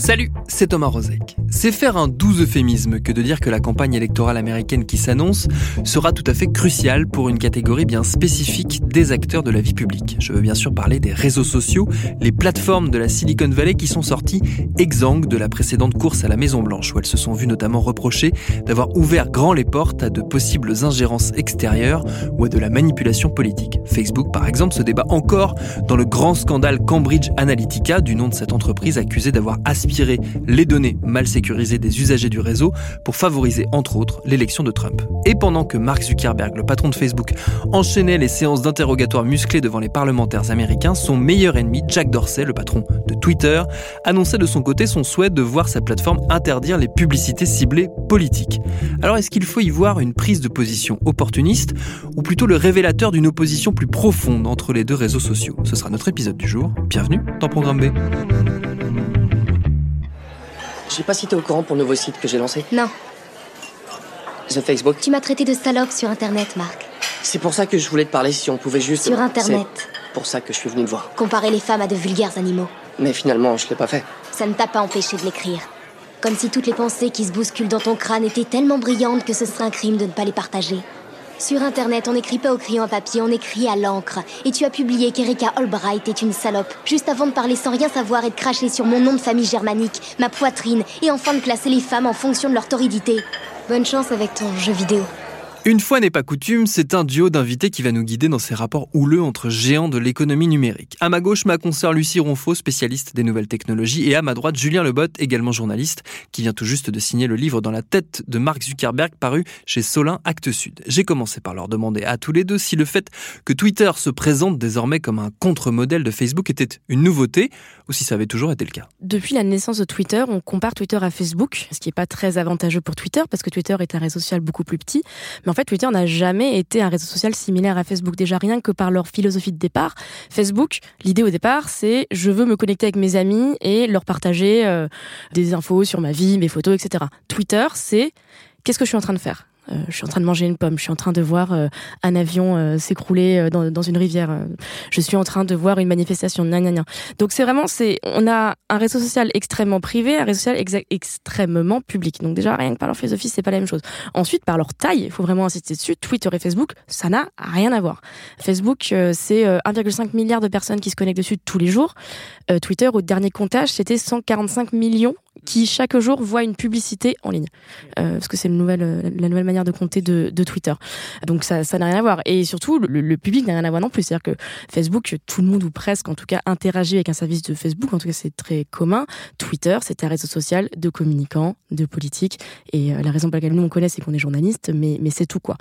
Salut, c'est Thomas Rozek. C'est faire un doux euphémisme que de dire que la campagne électorale américaine qui s'annonce sera tout à fait cruciale pour une catégorie bien spécifique des acteurs de la vie publique. Je veux bien sûr parler des réseaux sociaux, les plateformes de la Silicon Valley qui sont sorties exsangues de la précédente course à la Maison Blanche, où elles se sont vues notamment reprocher d'avoir ouvert grand les portes à de possibles ingérences extérieures ou à de la manipulation politique. Facebook, par exemple, se débat encore dans le grand scandale Cambridge Analytica, du nom de cette entreprise accusée d'avoir aspiré les données mal sécurisées des usagers du réseau pour favoriser entre autres l'élection de Trump. Et pendant que Mark Zuckerberg, le patron de Facebook, enchaînait les séances d'interrogatoire musclés devant les parlementaires américains, son meilleur ennemi, Jack Dorsey, le patron de Twitter, annonçait de son côté son souhait de voir sa plateforme interdire les publicités ciblées politiques. Alors est-ce qu'il faut y voir une prise de position opportuniste ou plutôt le révélateur d'une opposition plus profonde entre les deux réseaux sociaux? Ce sera notre épisode du jour. Bienvenue dans Programme B. Je sais pas si t'es au courant pour le nouveau site que j'ai lancé. Non. The Facebook. Tu m'as traité de salope sur Internet, Marc. C'est pour ça que je voulais te parler si on pouvait juste. Sur Internet. C'est pour ça que je suis venu te voir. Comparer les femmes à de vulgaires animaux. Mais finalement, je l'ai pas fait. Ça ne t'a pas empêché de l'écrire. Comme si toutes les pensées qui se bousculent dans ton crâne étaient tellement brillantes que ce serait un crime de ne pas les partager. Sur Internet, on n'écrit pas au crayon à papier, on écrit à l'encre. Et tu as publié qu'Erika Albright est une salope, juste avant de parler sans rien savoir et de cracher sur mon nom de famille germanique, ma poitrine, et enfin de classer les femmes en fonction de leur torridité. Bonne chance avec ton jeu vidéo. Une fois n'est pas coutume, c'est un duo d'invités qui va nous guider dans ces rapports houleux entre géants de l'économie numérique. À ma gauche, ma consoeur Lucie Ronfaux, spécialiste des nouvelles technologies, et à ma droite, Julien Lebot, également journaliste, qui vient tout juste de signer le livre Dans la tête de Mark Zuckerberg, paru chez Solin Actes Sud. J'ai commencé par leur demander à tous les deux si le fait que Twitter se présente désormais comme un contre-modèle de Facebook était une nouveauté, ou si ça avait toujours été le cas. Depuis la naissance de Twitter, on compare Twitter à Facebook, ce qui n'est pas très avantageux pour Twitter, parce que Twitter est un réseau social beaucoup plus petit. En fait, Twitter n'a jamais été un réseau social similaire à Facebook. Déjà, rien que par leur philosophie de départ. Facebook, l'idée au départ, c'est je veux me connecter avec mes amis et leur partager euh, des infos sur ma vie, mes photos, etc. Twitter, c'est qu'est-ce que je suis en train de faire? Je suis en train de manger une pomme, je suis en train de voir euh, un avion euh, s'écrouler dans, une rivière, je suis en train de voir une manifestation, gna, gna, gna. Donc c'est vraiment, c'est, on a un réseau social extrêmement privé, un réseau social extrêmement public. Donc déjà, rien que par leur philosophie, c'est pas la même chose. Ensuite, par leur taille, il faut vraiment insister dessus, Twitter et Facebook, ça n'a rien à voir. Facebook, c'est 1,5 milliard de personnes qui se connectent dessus tous les jours. Twitter, au dernier comptage, c'était 145 millions qui chaque jour voit une publicité en ligne, euh, parce que c'est la nouvelle manière de compter de, Twitter. Donc ça, n'a rien à voir. Et surtout, le, public n'a rien à voir non plus. C'est-à-dire que Facebook, tout le monde ou presque, en tout cas, interagit avec un service de Facebook. En tout cas, c'est très commun. Twitter, c'est un réseau social de communicants, de politiques. Et euh, la raison pour laquelle nous on connaît, c'est qu'on est journaliste, mais, mais c'est tout quoi.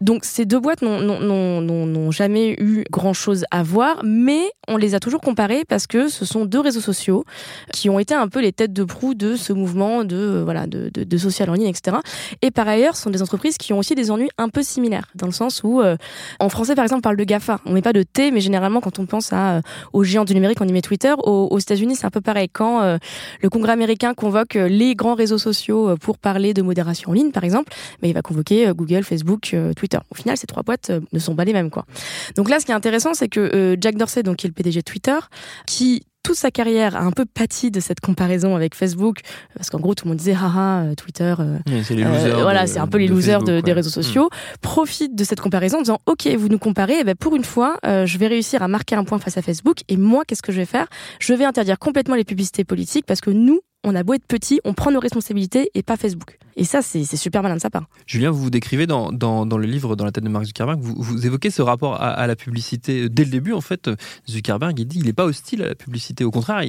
Donc ces deux boîtes n'ont jamais eu grand-chose à voir, mais on les a toujours comparées parce que ce sont deux réseaux sociaux qui ont été un peu les têtes de proue de ce mouvement de, euh, voilà, de, de, social en ligne, etc. Et par ailleurs, ce sont des entreprises qui ont aussi des ennuis un peu similaires, dans le sens où, euh, en français, par exemple, on parle de GAFA. On met pas de T, mais généralement, quand on pense à, euh, aux géants du numérique, on y met Twitter. aux États-Unis, c'est un peu pareil. Quand le Congrès américain convoque les grands réseaux sociaux pour parler de modération en ligne, par exemple, mais il va convoquer Google, Facebook, Twitter. Au final, ces trois boîtes ne sont pas les mêmes, quoi. Donc là, ce qui est intéressant, c'est que Jack Dorsey, donc qui est le PDG de Twitter, qui toute sa carrière a un peu pâti de cette comparaison avec Facebook, parce qu'en gros tout le monde disait haha euh, Twitter, euh, c'est les euh, voilà c'est un peu les losers des réseaux sociaux, mm. profite de cette comparaison en disant ok vous nous comparez, et eh ben pour une fois je vais réussir à marquer un point face à Facebook et moi qu'est-ce que je vais faire? Je vais interdire complètement les publicités politiques parce que nous on a beau être petit, on prend nos responsabilités et pas Facebook. Et ça, c'est super malin de sa part. Julien, vous vous décrivez dans, le livre Dans la tête de Mark Zuckerberg, vous, évoquez ce rapport à, la publicité. Dès le début, en fait, Zuckerberg, il dit il n'est pas hostile à la publicité. Au contraire,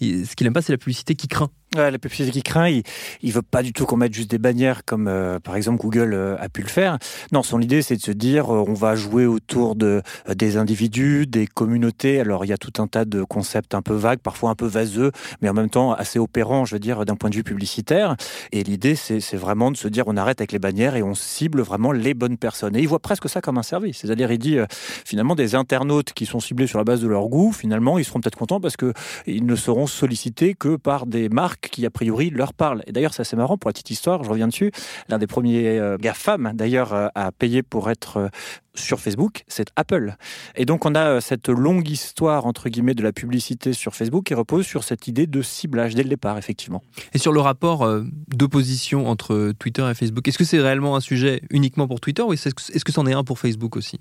ce qu'il n'aime pas, c'est la publicité qui craint. La publicité qui craint, il, il veut pas du tout qu'on mette juste des bannières comme euh, par exemple Google euh, a pu le faire. Non, son idée c'est de se dire euh, on va jouer autour de des individus, des communautés. Alors il y a tout un tas de concepts un peu vagues, parfois un peu vaseux, mais en même temps assez opérants, je veux dire d'un point de vue publicitaire. Et l'idée c'est vraiment de se dire on arrête avec les bannières et on cible vraiment les bonnes personnes. Et il voit presque ça comme un service. C'est-à-dire il dit finalement des internautes qui sont ciblés sur la base de leur goût, finalement ils seront peut-être contents parce que ils ne seront sollicités que par des marques qui, a priori, leur parlent. Et d'ailleurs, c'est assez marrant pour la petite histoire, je reviens dessus. L'un des premiers euh, GAFAM, d'ailleurs, euh, à payer pour être euh, sur Facebook, c'est Apple. Et donc on a cette longue histoire entre guillemets de la publicité sur Facebook qui repose sur cette idée de ciblage dès le départ, effectivement. Et sur le rapport d'opposition entre Twitter et Facebook, est-ce que c'est réellement un sujet uniquement pour Twitter ou est-ce que c'en est un pour Facebook aussi?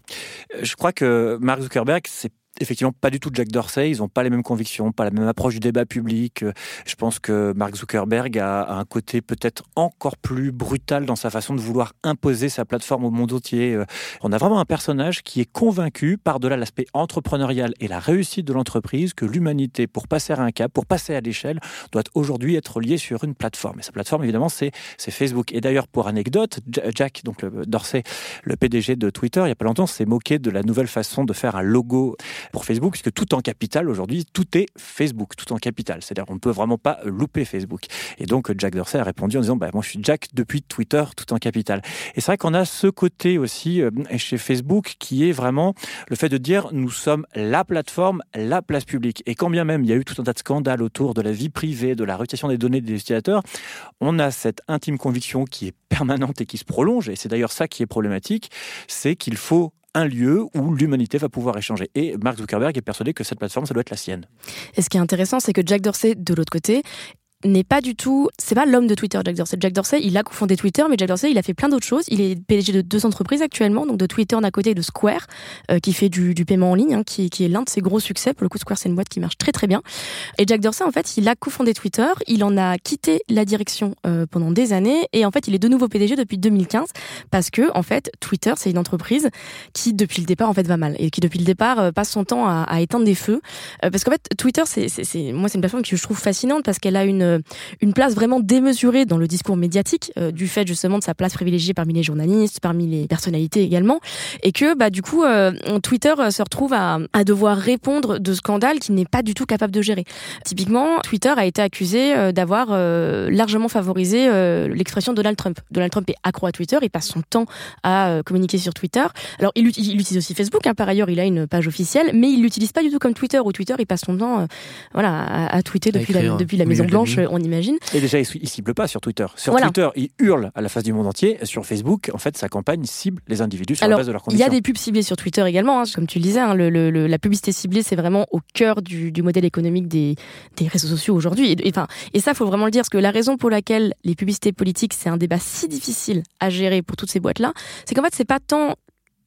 Je crois que Mark Zuckerberg, c'est effectivement pas du tout Jack Dorsey. Ils n'ont pas les mêmes convictions, pas la même approche du débat public. Je pense que Mark Zuckerberg a, un côté peut-être encore plus brutal dans sa façon de vouloir imposer sa plateforme au monde entier. Euh, on a vraiment un personnage qui est convaincu, par-delà l'aspect entrepreneurial et la réussite de l'entreprise, que l'humanité, pour passer à un cap, pour passer à l'échelle, doit aujourd'hui être liée sur une plateforme. Et sa plateforme, évidemment, c'est Facebook. Et d'ailleurs, pour anecdote, Jack, donc Dorsey, le PDG de Twitter, il n'y a pas longtemps, s'est moqué de la nouvelle façon de faire un logo pour Facebook, puisque tout en capital aujourd'hui, tout est Facebook, tout en capital. C'est-à-dire qu'on ne peut vraiment pas louper Facebook. Et donc Jack Dorsey a répondu en disant bah, Moi je suis Jack depuis Twitter, tout en capital. Et c'est vrai qu'on a ce côté aussi euh, chez Facebook qui est vraiment le fait de dire Nous sommes la plateforme, la place publique. Et quand bien même il y a eu tout un tas de scandales autour de la vie privée, de la réputation des données des utilisateurs, on a cette intime conviction qui est permanente et qui se prolonge. Et c'est d'ailleurs ça qui est problématique c'est qu'il faut un lieu où l'humanité va pouvoir échanger. Et Mark Zuckerberg est persuadé que cette plateforme, ça doit être la sienne. Et ce qui est intéressant, c'est que Jack Dorsey, de l'autre côté, n'est pas du tout, c'est pas l'homme de Twitter, Jack Dorsey. Jack Dorsey, il a cofondé Twitter, mais Jack Dorsey, il a fait plein d'autres choses. Il est PDG de deux entreprises actuellement, donc de Twitter d'un côté et de Square, euh, qui fait du, du, paiement en ligne, hein, qui, qui, est l'un de ses gros succès. Pour le coup, Square, c'est une boîte qui marche très très bien. Et Jack Dorsey, en fait, il a cofondé Twitter, il en a quitté la direction euh, pendant des années, et en fait, il est de nouveau PDG depuis 2015, parce que, en fait, Twitter, c'est une entreprise qui, depuis le départ, en fait, va mal, et qui, depuis le départ, euh, passe son temps à, éteindre des feux. parce qu'en fait, Twitter, c'est, moi, c'est une plateforme que je trouve fascinante, parce qu'elle a une, une place vraiment démesuré dans le discours médiatique, euh, du fait justement de sa place privilégiée parmi les journalistes, parmi les personnalités également, et que bah du coup euh, Twitter euh, se retrouve à, à, devoir répondre de scandales qu'il n'est pas du tout capable de gérer. Typiquement, Twitter a été accusé d'avoir largement favorisé l'expression Donald Trump. Donald Trump est accro à Twitter, il passe son temps à communiquer sur Twitter. Alors il, il utilise aussi Facebook, hein, par ailleurs il a une page officielle, mais il l'utilise pas du tout comme Twitter, où Twitter il passe son temps voilà, à, à tweeter depuis, la, depuis la Maison Blanche, on imagine. Et déjà, il cible pas sur Twitter. Sur Twitter, il hurle à la face du monde entier. Sur Facebook, en fait, sa campagne cible les individus sur la base de leurs conditions. Il y a des pubs ciblées sur Twitter également. Hein. Comme tu le disais, hein, le, la publicité ciblée, c'est vraiment au cœur du, du modèle économique des, des, réseaux sociaux aujourd'hui. Et, enfin, et ça, faut vraiment le dire, parce que la raison pour laquelle les publicités politiques, c'est un débat si difficile à gérer pour toutes ces boîtes-là, c'est qu'en fait, c'est pas tant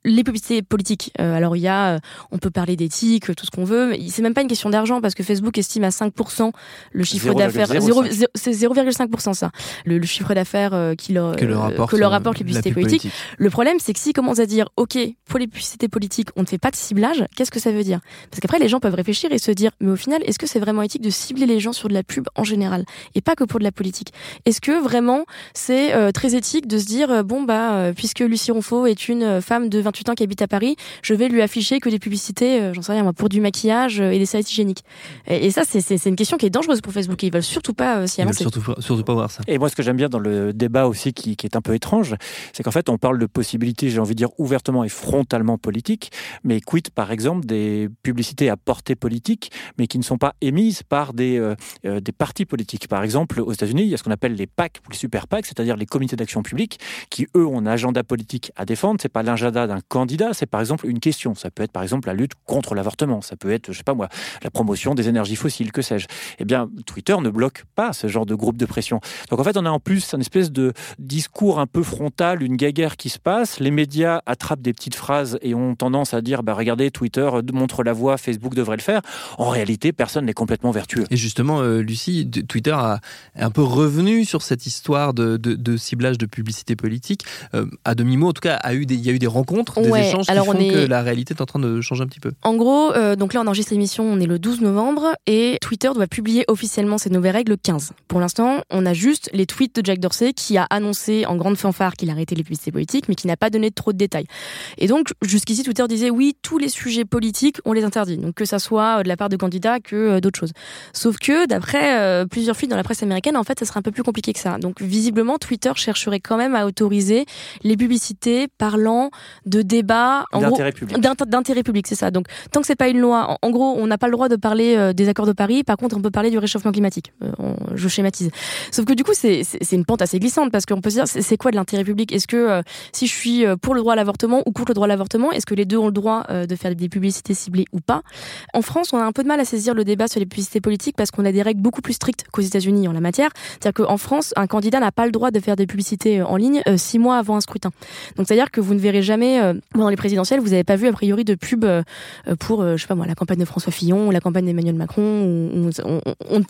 les publicités politiques. Euh, alors il y a, euh, on peut parler d'éthique, tout ce qu'on veut, mais c'est même pas une question d'argent parce que Facebook estime à 5% le chiffre d'affaires, c'est 0,5% ça, le, chiffre d'affaires euh, qui leur, que leur rapporte, les publicités politiques. Le problème c'est que si commence à dire, ok, pour les publicités politiques, on ne fait pas de ciblage, qu'est-ce que ça veut dire? Parce qu'après les gens peuvent réfléchir et se dire, mais au final, est-ce que c'est vraiment éthique de cibler les gens sur de la pub en général et pas que pour de la politique? Est-ce que vraiment c'est très éthique de se dire, bon bah puisque Lucie Ronfaux est une femme de 28 ans qui habite à Paris, je vais lui afficher que des publicités, euh, j'en sais rien moi, pour du maquillage euh, et des serviettes hygiéniques. Et, ça, c'est une question qui est dangereuse pour Facebook. Ils veulent surtout pas euh, s'y avancer. Surtout, surtout pas voir ça. Et moi, ce que j'aime bien dans le débat aussi, qui, qui est un peu étrange, c'est qu'en fait, on parle de possibilités, j'ai envie de dire, ouvertement et frontalement politiques, mais quid, par exemple, des publicités à portée politique, mais qui ne sont pas émises par des, des partis politiques? Par exemple, aux États-Unis, il y a ce qu'on appelle les PAC, les super PAC, c'est-à-dire les comités d'action publique, qui, eux, ont un agenda politique à défendre. C'est pas l'agenda d'un candidat, c'est par exemple une question. Ça peut être par exemple la lutte contre l'avortement, ça peut être, je sais pas moi, la promotion des énergies fossiles, que sais-je. Eh bien, Twitter ne bloque pas ce genre de groupe de pression. Donc en fait, on a en plus un espèce de discours un peu frontal, une guéguerre qui se passe. Les médias attrapent des petites phrases et ont tendance à dire, bah regardez, Twitter montre la voie, Facebook devrait le faire. En réalité, personne n'est complètement vertueux. Et justement, euh, Lucie, Twitter a un peu revenu sur cette histoire de, ciblage de publicité politique. Euh, à demi-mot, en tout cas, il y a eu des rencontres montre des Ouais, échanges qui alors font on est- que la réalité est en train de changer un petit peu. En gros, euh, donc là on enregistre l'émission, on est le 12 novembre et Twitter doit publier officiellement ses nouvelles règles le 15. Pour l'instant, on a juste les tweets de Jack Dorsey qui a annoncé en grande fanfare qu'il arrêtait les publicités politiques mais qui n'a pas donné trop de détails. Et donc jusqu'ici Twitter disait oui, tous les sujets politiques on les interdit. Donc que ça soit de la part de candidats que euh, d'autres choses. Sauf que d'après euh, plusieurs fuites dans la presse américaine, en fait, ça serait un peu plus compliqué que ça. Donc visiblement Twitter chercherait quand même à autoriser les publicités parlant de en gros, D'intérêt public. D'int- D'intérêt public, c'est ça. Donc, tant que c'est pas une loi, en, en gros, on n'a pas le droit de parler euh, des accords de Paris. Par contre, on peut parler du réchauffement climatique. Euh, on- je schématise. Sauf que du coup, c'est une pente assez glissante parce qu'on peut se dire, c'est quoi de l'intérêt public? Est-ce que euh, si je suis pour le droit à l'avortement ou contre le droit à l'avortement, est-ce que les deux ont le droit de faire des publicités ciblées ou pas? En France, on a un peu de mal à saisir le débat sur les publicités politiques parce qu'on a des règles beaucoup plus strictes qu'aux États-Unis en la matière. C'est-à-dire qu'en France, un candidat n'a pas le droit de faire des publicités en ligne six mois avant un scrutin. Donc, c'est-à-dire que vous ne verrez jamais euh, dans les présidentielles, vous n'avez pas vu a priori de pub euh, pour, euh, je sais pas moi, la campagne de François Fillon ou la campagne d'Emmanuel Macron.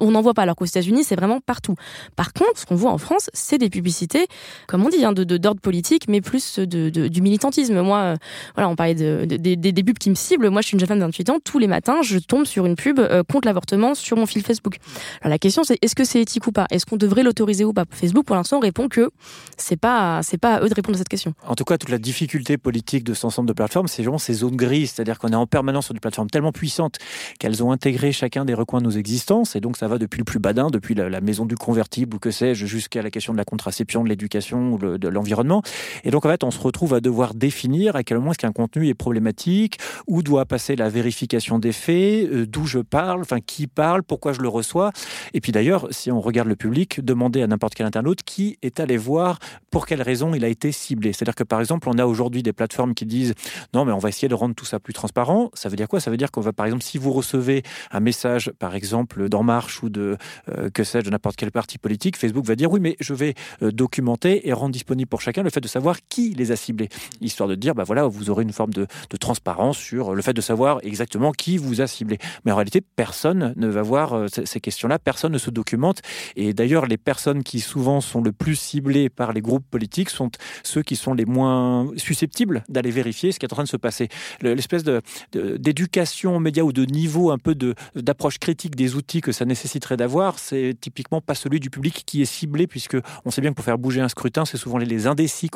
on- n'en voit pas, alors qu'aux États-Unis, c'est vraiment partout. Par contre, ce qu'on voit en France, c'est des publicités, comme on dit, hein, de d'ordre politique, mais plus de, du militantisme. Moi, euh, voilà, on parlait de, de- des- des, pubs qui me ciblent. Moi, je suis une jeune femme de 28 ans. Tous les matins, je tombe sur une pub contre l'avortement sur mon fil Facebook. Alors la question, c'est est-ce que c'est éthique ou pas? Est-ce qu'on devrait l'autoriser ou pas? Facebook, pour l'instant, répond que c'est pas c'est pas à eux de répondre à cette question. En tout cas, toute la difficulté politique de cet ensemble de plateformes, c'est vraiment ces zones grises. C'est-à-dire qu'on est en permanence sur des plateformes tellement puissantes qu'elles ont intégré chacun des recoins de nos existences. Et donc, ça va depuis le plus badin, depuis la, maison du convertible ou que sais-je, jusqu'à la question de la contraception, de l'éducation ou de l'environnement. Et donc, en fait, on se retrouve à devoir définir à quel moment est-ce qu'un contenu est problématique, où doit passer la vérification des faits, euh, d'où je parle, enfin, qui parle, pourquoi je le reçois. Et puis d'ailleurs, si on regarde le public, demander à n'importe quel internaute qui est allé voir pour quelle raison il a été ciblé. C'est-à-dire que par exemple, on a aujourd'hui des plateformes qui disent non, mais on va essayer de rendre tout ça plus transparent. Ça veut dire quoi? Ça veut dire qu'on va, par exemple, si vous recevez un message, par exemple, d'En Marche ou de euh, que sais-je, de n'importe quel parti politique, Facebook va dire oui, mais je vais euh, documenter et rendre disponible pour chacun le fait de savoir qui les a ciblés, histoire de dire bah voilà, vous aurez une forme de, transparence sur le fait de savoir exactement qui vous a ciblé. Mais en réalité, personne ne va voir euh, ces questions-là, personne ne se documente. Et d'ailleurs, les personnes qui souvent sont le plus ciblées par les groupes politiques sont ceux qui sont les moins susceptibles d'aller vérifier ce qui est en train de se passer. Le- L'espèce de- de- d'éducation aux ou de niveau un peu de- d'approche critique des outils que ça nécessiterait d'avoir, c'est typiquement pas celui du public qui est ciblé, puisque on sait bien que pour faire bouger un scrutin, c'est souvent les, les indécis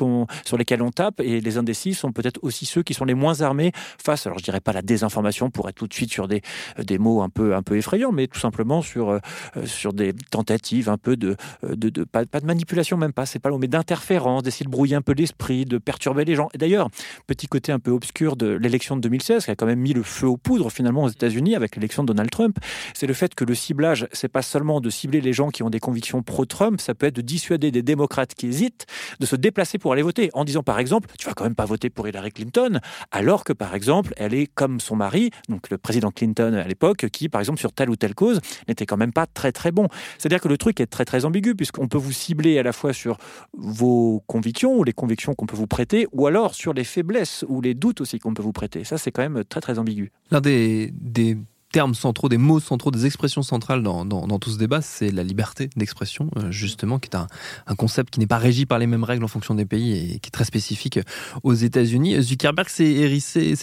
sur lesquels on tape, et les indécis sont peut-être aussi ceux qui sont les moins armés face, alors je dirais pas la désinformation pour être tout de suite sur des, des mots un peu, un peu effrayants, mais tout simplement sur, euh, sur des tentatives un peu de, euh, de, de- pas, pas de manipulation même pas, c'est pas mot, mais d'interférence, d'essayer de brouiller un peu l'esprit, de perturber les gens. Et d'ailleurs, petit côté un peu obscur de l'élection de 2016, qui a quand même mis le feu aux poudres finalement aux États-Unis avec l'élection de Donald Trump, c'est le fait que le ciblage, c'est pas seulement de cibler les gens qui ont des convictions pro-Trump, ça peut être de dissuader des démocrates qui hésitent de se déplacer pour aller voter, en disant par exemple, tu vas quand même pas voter pour Hillary Clinton, alors que par exemple, elle est comme son mari, donc le président Clinton à l'époque, qui par exemple sur telle ou telle cause n'était quand même pas très très bon. C'est-à-dire que le truc est très très ambigu, puisqu'on peut vous cibler à la fois sur vos convictions ou les convictions qu'on peut vous prêter, ou alors sur les faiblesses ou les doutes aussi qu'on peut vous prêter. Ça, c'est quand même très très ambigu. L'un des, des termes centraux, des mots centraux, des expressions centrales dans, dans, tout ce débat, c'est la liberté d'expression, euh, justement, qui est un, un concept qui n'est pas régi par les mêmes règles en fonction des pays et qui est très spécifique aux États-Unis. Zuckerberg s'est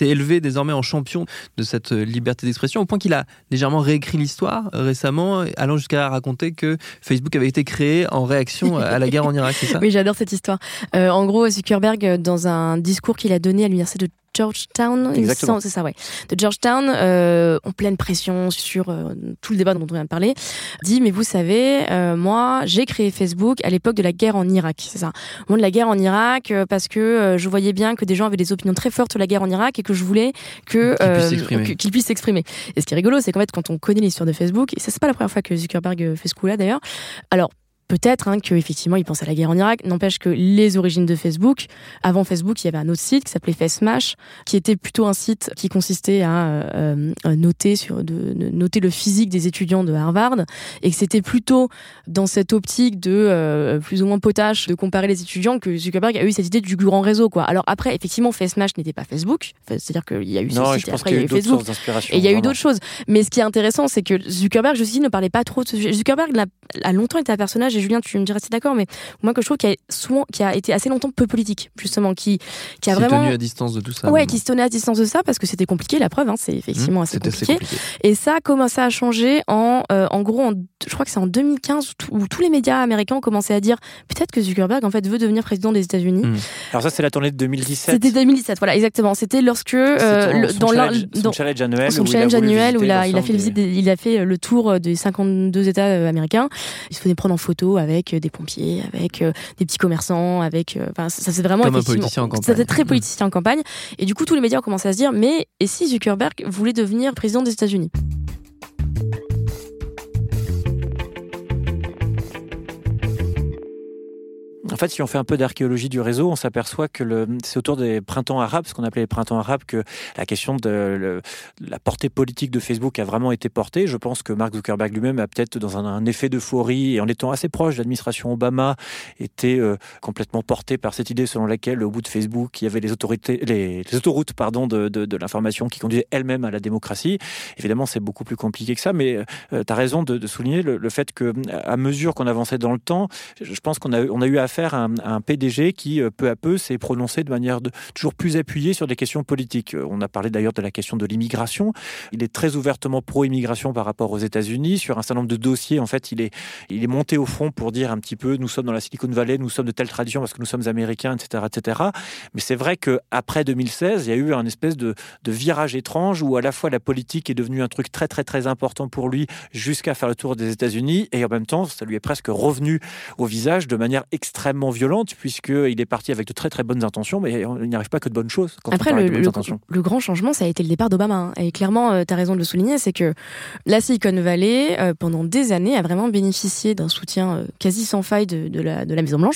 élevé désormais en champion de cette liberté d'expression, au point qu'il a légèrement réécrit l'histoire euh, récemment, allant jusqu'à raconter que Facebook avait été créé en réaction à la guerre en Irak, Oui, j'adore cette histoire. Euh, en gros, Zuckerberg, euh, dans un discours qu'il a donné à l'université de Georgetown, Exactement. c'est ça, ouais, de Georgetown, euh, en pleine pression sur euh, tout le débat dont on vient de parler, dit mais vous savez, euh, moi j'ai créé Facebook à l'époque de la guerre en Irak, c'est ça, au moment de la guerre en Irak parce que je voyais bien que des gens avaient des opinions très fortes sur la guerre en Irak et que je voulais que Qu'ils puissent s'exprimer. Et ce qui est rigolo, c'est qu'en fait quand on connaît l'histoire de Facebook, et ça c'est pas la première fois que Zuckerberg fait ce coup-là d'ailleurs, alors Peut-être hein, qu'effectivement, il pense à la guerre en Irak. N'empêche que les origines de Facebook, avant Facebook, il y avait un autre site qui s'appelait FaceMash, qui était plutôt un site qui consistait à euh, euh, noter sur de, de- noter le physique des étudiants de Harvard, et que c'était plutôt dans cette optique de euh, plus ou moins potache de comparer les étudiants que Zuckerberg a eu cette idée du grand réseau. Quoi. Alors après, effectivement, FaceMash n'était pas Facebook, c'est-à-dire qu'il y a eu ce Non, site je et après il y a eu Facebook. Et il y a eu d'autres choses. Mais ce qui est intéressant, c'est que Zuckerberg, je aussi, ne parlait pas trop de ce sujet. Zuckerberg a longtemps été un personnage Julien, tu me dirais c'est d'accord, mais moi que je trouve qui a souvent, qui a été assez longtemps peu politique, justement, qui, qui a vraiment. tenu à distance de tout ça. Ouais, qui se tenait à distance de ça parce que c'était compliqué. La preuve, hein, c'est effectivement Mmh, assez compliqué. assez compliqué. Et ça a commencé à changer en, euh, en gros, en, je crois que c'est en 2015 où, tout- où tous les médias américains ont commencé à dire peut-être que Zuckerberg en fait veut devenir président des États-Unis. Mm. Alors ça, c'est la tournée de 2017. C'était 2017, voilà, exactement. C'était lorsque euh, son dans challenge, son dans- challenge annuel. son où il a annuel où visiter il a, il a l'ensemble fait des- il a fait le tour des 52 États euh, américains. Il se faisait prendre en photo avec euh, des pompiers, avec euh, des petits commerçants, avec. euh, Enfin, ça, c'est vraiment Comme un politicien en campagne. C'était très Mm. politicien en campagne. Et du coup, tous les médias ont commencé à se dire mais et si Zuckerberg voulait devenir président des États-Unis? Fait, si on fait un peu d'archéologie du réseau, on s'aperçoit que c'est autour des printemps arabes, ce qu'on appelait les printemps arabes, que la question de la portée politique de Facebook a vraiment été portée. Je pense que Mark Zuckerberg lui-même a peut-être, dans un, un effet d'euphorie et en étant assez proche de l'administration Obama, été euh, complètement porté par cette idée selon laquelle, au bout de Facebook, il y avait les autoroutes, de, l'information qui conduisaient elles-mêmes à la démocratie. Évidemment, c'est beaucoup plus compliqué que ça, mais tu as raison de, souligner le, fait que, à mesure qu'on avançait dans le temps, je pense qu'on a, a eu affaire un, PDG qui, euh, peu à peu, s'est prononcé de manière toujours plus appuyée sur des questions politiques. Euh, On a parlé d'ailleurs de la question de l'immigration. Il est très ouvertement pro-immigration par rapport aux États-Unis. Sur un certain nombre de dossiers, en fait, il est, il est monté au front pour dire un petit peu nous sommes dans la Silicon Valley, nous sommes de telle tradition parce que nous sommes américains, etc. etc. Mais c'est vrai qu'après 2016, il y a eu un espèce de, de virage étrange où à la fois la politique est devenue un truc très, très, très important pour lui jusqu'à faire le tour des États-Unis et en même temps, ça lui est presque revenu au visage de manière extrêmement violente puisqu'il est parti avec de très, très bonnes intentions, mais il n'y arrive pas que de bonnes choses quand Après, on le, parle de bonnes le- intentions. le grand changement, ça a été le départ d'Obama. hein. Et clairement, tu as raison de le souligner, c'est que la Silicon Valley, euh, pendant des années, a vraiment bénéficié d'un soutien euh, quasi sans faille de, de la, de la Maison-Blanche.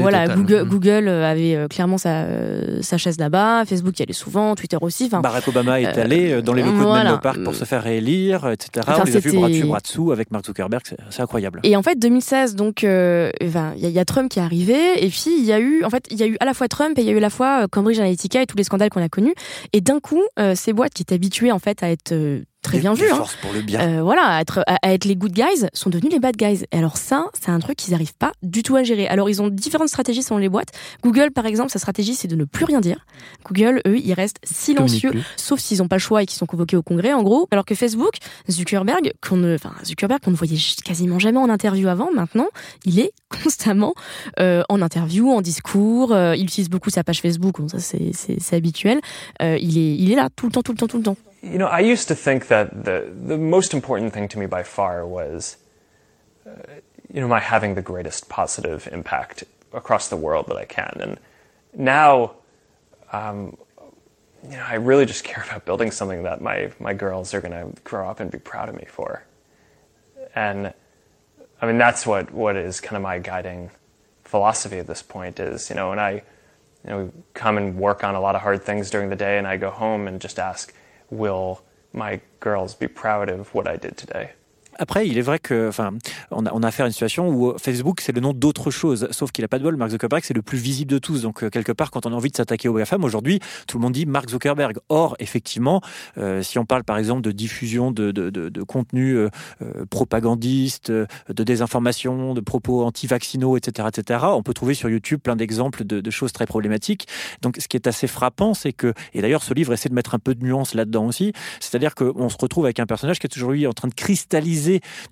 Voilà, totale. Google, Mm. Google euh, avait euh, clairement sa, euh, sa chaise là-bas, Facebook y allait souvent, Twitter aussi. Barack Obama est euh, allé euh, dans les locaux voilà. de Menlo Park pour se faire réélire, etc. Enfin, on les a vus bras dessus, bras dessous avec Mark Zuckerberg, c'est incroyable. Et en fait, 2016, donc, euh, il y, y a Trump qui est arrivé, et puis il y a eu, en fait, il y a eu à la fois Trump et il y a eu à la fois euh, Cambridge Analytica et tous les scandales qu'on a connus. Et d'un coup, euh, ces boîtes qui étaient habituées en fait à être euh, très bien vues, hein, forces pour le bien. euh, voilà, à être, à, à être les good guys, sont devenus les bad guys. Et alors ça, c'est un truc qu'ils n'arrivent pas du tout à gérer. Alors ils ont différentes stratégies selon les boîtes. Google, par exemple, sa stratégie, c'est de ne plus rien dire. Google, eux, ils restent silencieux sauf s'ils n'ont pas le choix et qu'ils sont convoqués au congrès, en gros. Alors que Facebook, Zuckerberg, qu'on ne, enfin, Zuckerberg, qu'on ne voyait quasiment jamais en interview avant, maintenant, il est constamment euh, en interview, en discours. euh, il utilise beaucoup sa page Facebook, ça c'est, habituel. Il est, il est là tout le temps, tout le temps, tout le temps. You know, I used to think that the, the most important thing to me by far was, uh, you know, my having the greatest positive impact across the world that I can. And now, um, you know, I really just care about building something that my, my girls are going to grow up and be proud of me for. And I mean, that's what, what is kind of my guiding philosophy at this point is, you know, when I, you know, come and work on a lot of hard things during the day and I go home and just ask, will my girls be proud of what I did today? Après, il est vrai que, enfin, on a, affaire à une situation où euh, Facebook, c'est le nom d'autre chose. Sauf qu'il a pas de bol. Mark Zuckerberg, c'est le plus visible de tous. Donc, euh, quelque part, quand on a envie de s'attaquer aux GAFAM, aujourd'hui, tout le monde dit Mark Zuckerberg. Or, effectivement, euh, si on parle, par exemple, de diffusion de, de, de, de contenu propagandiste, de désinformation, de propos anti-vaccinaux, etc., etc., on peut trouver sur YouTube plein d'exemples de, de choses très problématiques. Donc, ce qui est assez frappant, c'est que, et d'ailleurs, ce livre essaie de mettre un peu de nuance là-dedans aussi, c'est-à-dire qu'on se retrouve avec un personnage qui est aujourd'hui en train de cristalliser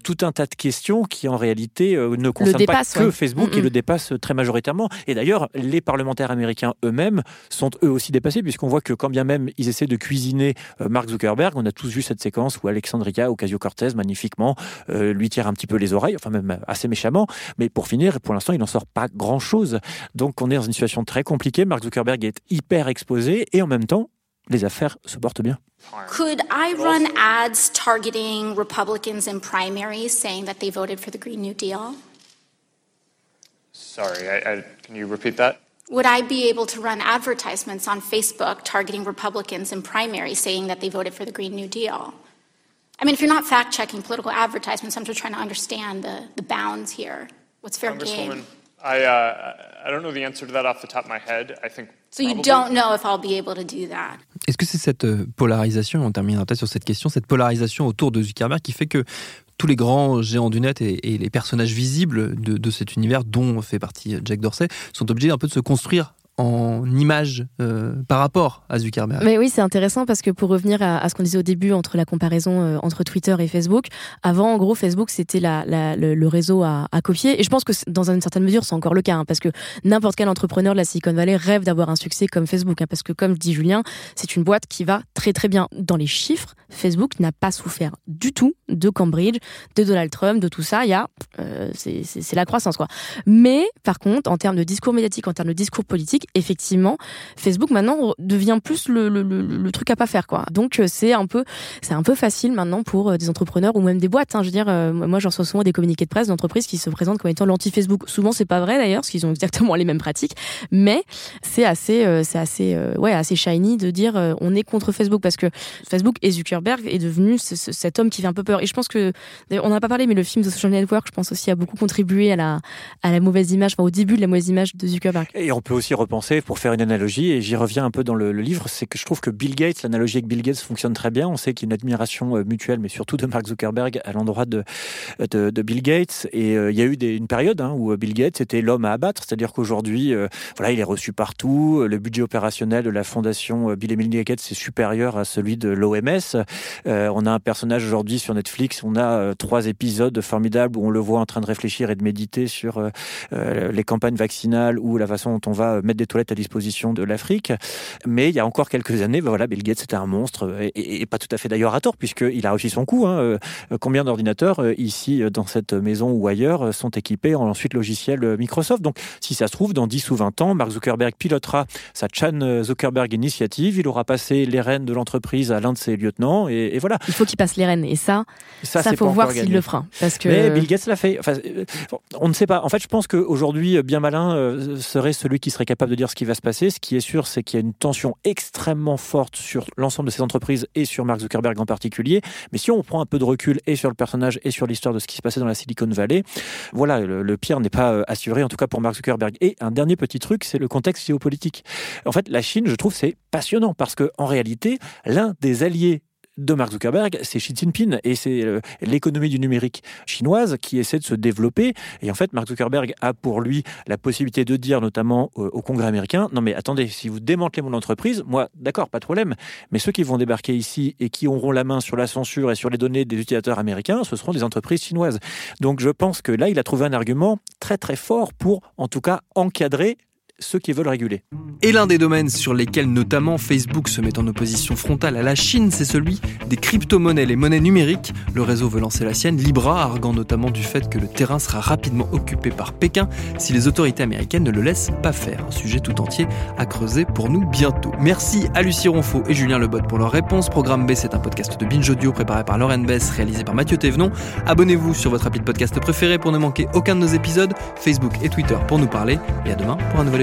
tout un tas de questions qui en réalité euh, ne concernent pas que ouais. Facebook Mm, et le dépassent très majoritairement. Et d'ailleurs, les parlementaires américains eux-mêmes sont eux aussi dépassés puisqu'on voit que quand bien même ils essaient de cuisiner euh, Mark Zuckerberg, on a tous vu cette séquence où Alexandria Ocasio-Cortez magnifiquement euh, lui tire un petit peu les oreilles, enfin même assez méchamment. Mais pour finir, pour l'instant, il n'en sort pas grand-chose. Donc on est dans une situation très compliquée. Mark Zuckerberg est hyper exposé et en même temps, les affaires se portent bien. Could I run ads targeting Republicans in primaries saying that they voted for the Green New Deal? Sorry, I, I, can you repeat that? Would I be able to run advertisements on Facebook targeting Republicans in primaries saying that they voted for the Green New Deal? I mean, if you're not fact checking political advertisements, I'm just trying to understand the, the bounds here. What's fair game? I, uh, I don't know the answer to that off the top of my head. I think. So you don't know if I'll be able to do that. Est-ce que c'est cette euh, polarisation, on terminera peut-être sur cette question, cette polarisation autour de Zuckerberg qui fait que tous les grands géants du net et, les personnages visibles de, de, cet univers dont fait partie Jack Dorsey sont obligés un peu de se construire en image euh, par rapport à Zuckerberg. Mais oui, c'est intéressant parce que pour revenir à, ce qu'on disait au début entre la comparaison euh, entre Twitter et Facebook, avant en gros Facebook c'était la, le, réseau à, copier et je pense que dans une certaine mesure c'est encore le cas hein, parce que n'importe quel entrepreneur de la Silicon Valley rêve d'avoir un succès comme Facebook hein, parce que comme dit Julien, c'est une boîte qui va très très bien dans les chiffres. Facebook n'a pas souffert du tout de Cambridge, de Donald Trump, de tout ça. Il y a euh, c'est la croissance quoi. Mais par contre en termes de discours médiatique, en termes de discours politique effectivement, Facebook maintenant devient plus le, le, truc à pas faire, quoi. Donc euh, c'est un peu, c'est un peu facile maintenant pour euh, des entrepreneurs ou même des boîtes. Hein. Je veux dire, euh, moi, je reçois souvent des communiqués de presse d'entreprises qui se présentent comme étant l'anti-Facebook. Souvent, c'est pas vrai d'ailleurs, parce qu'ils ont exactement les mêmes pratiques. Mais c'est assez, c'est assez, ouais, assez shiny de dire on est contre Facebook parce que Facebook et Zuckerberg est devenu cet homme qui fait un peu peur. Et je pense que, on n'a pas parlé, mais le film The Social Network, je pense aussi a beaucoup contribué à la, à la mauvaise image, au début de la mauvaise image de Zuckerberg. Et on peut aussi pour faire une analogie, et j'y reviens un peu dans le, livre, c'est que je trouve que Bill Gates, l'analogie avec Bill Gates fonctionne très bien. On sait qu'il y a une admiration euh, mutuelle, mais surtout de Mark Zuckerberg à l'endroit de, de, Bill Gates. Et euh, il y a eu une période hein, où Bill Gates était l'homme à abattre, c'est-à-dire qu'aujourd'hui, euh, voilà, il est reçu partout. Le budget opérationnel de la fondation Bill et Melinda Gates est supérieur à celui de l'OMS. on a un personnage aujourd'hui sur Netflix, on a trois épisodes formidables où on le voit en train de réfléchir et de méditer sur les campagnes vaccinales ou la façon dont on va mettre des toilettes à disposition de l'Afrique. Mais il y a encore quelques années, ben voilà, Bill Gates était un monstre, et, pas tout à fait d'ailleurs à tort, puisqu'il a réussi son coup. Hein. Euh, combien d'ordinateurs euh, ici, dans cette maison ou ailleurs, sont équipés en ensuite logiciel Microsoft Donc, si ça se trouve, dans 10 ou 20 ans, Mark Zuckerberg pilotera sa Chan Zuckerberg Initiative, il aura passé les rênes de l'entreprise à l'un de ses lieutenants, et, voilà. Il faut qu'il passe les rênes, et ça, ça, faut voir s'il le fera. Parce que... Mais Bill Gates l'a fait. Enfin, euh, on ne sait pas. En fait, je pense qu'aujourd'hui, bien malin serait celui qui serait capable de dire ce qui va se passer. Ce qui est sûr, c'est qu'il y a une tension extrêmement forte sur l'ensemble de ces entreprises et sur Mark Zuckerberg en particulier. Mais si on prend un peu de recul et sur le personnage et sur l'histoire de ce qui se passait dans la Silicon Valley, voilà, le, pire n'est pas euh, assuré, en tout cas pour Mark Zuckerberg. Et un dernier petit truc, c'est le contexte géopolitique. En fait, la Chine, je trouve, c'est passionnant parce que en réalité, l'un des alliés de Mark Zuckerberg, c'est Xi Jinping et c'est euh, l'économie du numérique chinoise qui essaie de se développer. Et en fait, Mark Zuckerberg a pour lui la possibilité de dire, notamment euh, au Congrès américain, non mais attendez, si vous démantelez mon entreprise, moi, d'accord, pas de problème, mais ceux qui vont débarquer ici et qui auront la main sur la censure et sur les données des utilisateurs américains, ce seront des entreprises chinoises. Donc je pense que là, il a trouvé un argument très très fort pour, en tout cas, encadrer ceux qui veulent réguler. Et l'un des domaines sur lesquels notamment Facebook se met en opposition frontale à la Chine, c'est celui des crypto-monnaies, les monnaies numériques. Le réseau veut lancer la sienne, Libra, arguant notamment du fait que le terrain sera rapidement occupé par Pékin si les autorités américaines ne le laissent pas faire. Un sujet tout entier à creuser pour nous bientôt. Merci à Lucie Ronfaux et Julien Lebot pour leurs réponses. Programme B, c'est un podcast de Binge Audio préparé par Lauren Bess, réalisé par Mathieu Thévenon. Abonnez-vous sur votre appli de podcast préféré pour ne manquer aucun de nos épisodes, Facebook et Twitter pour nous parler. Et à demain pour un nouvel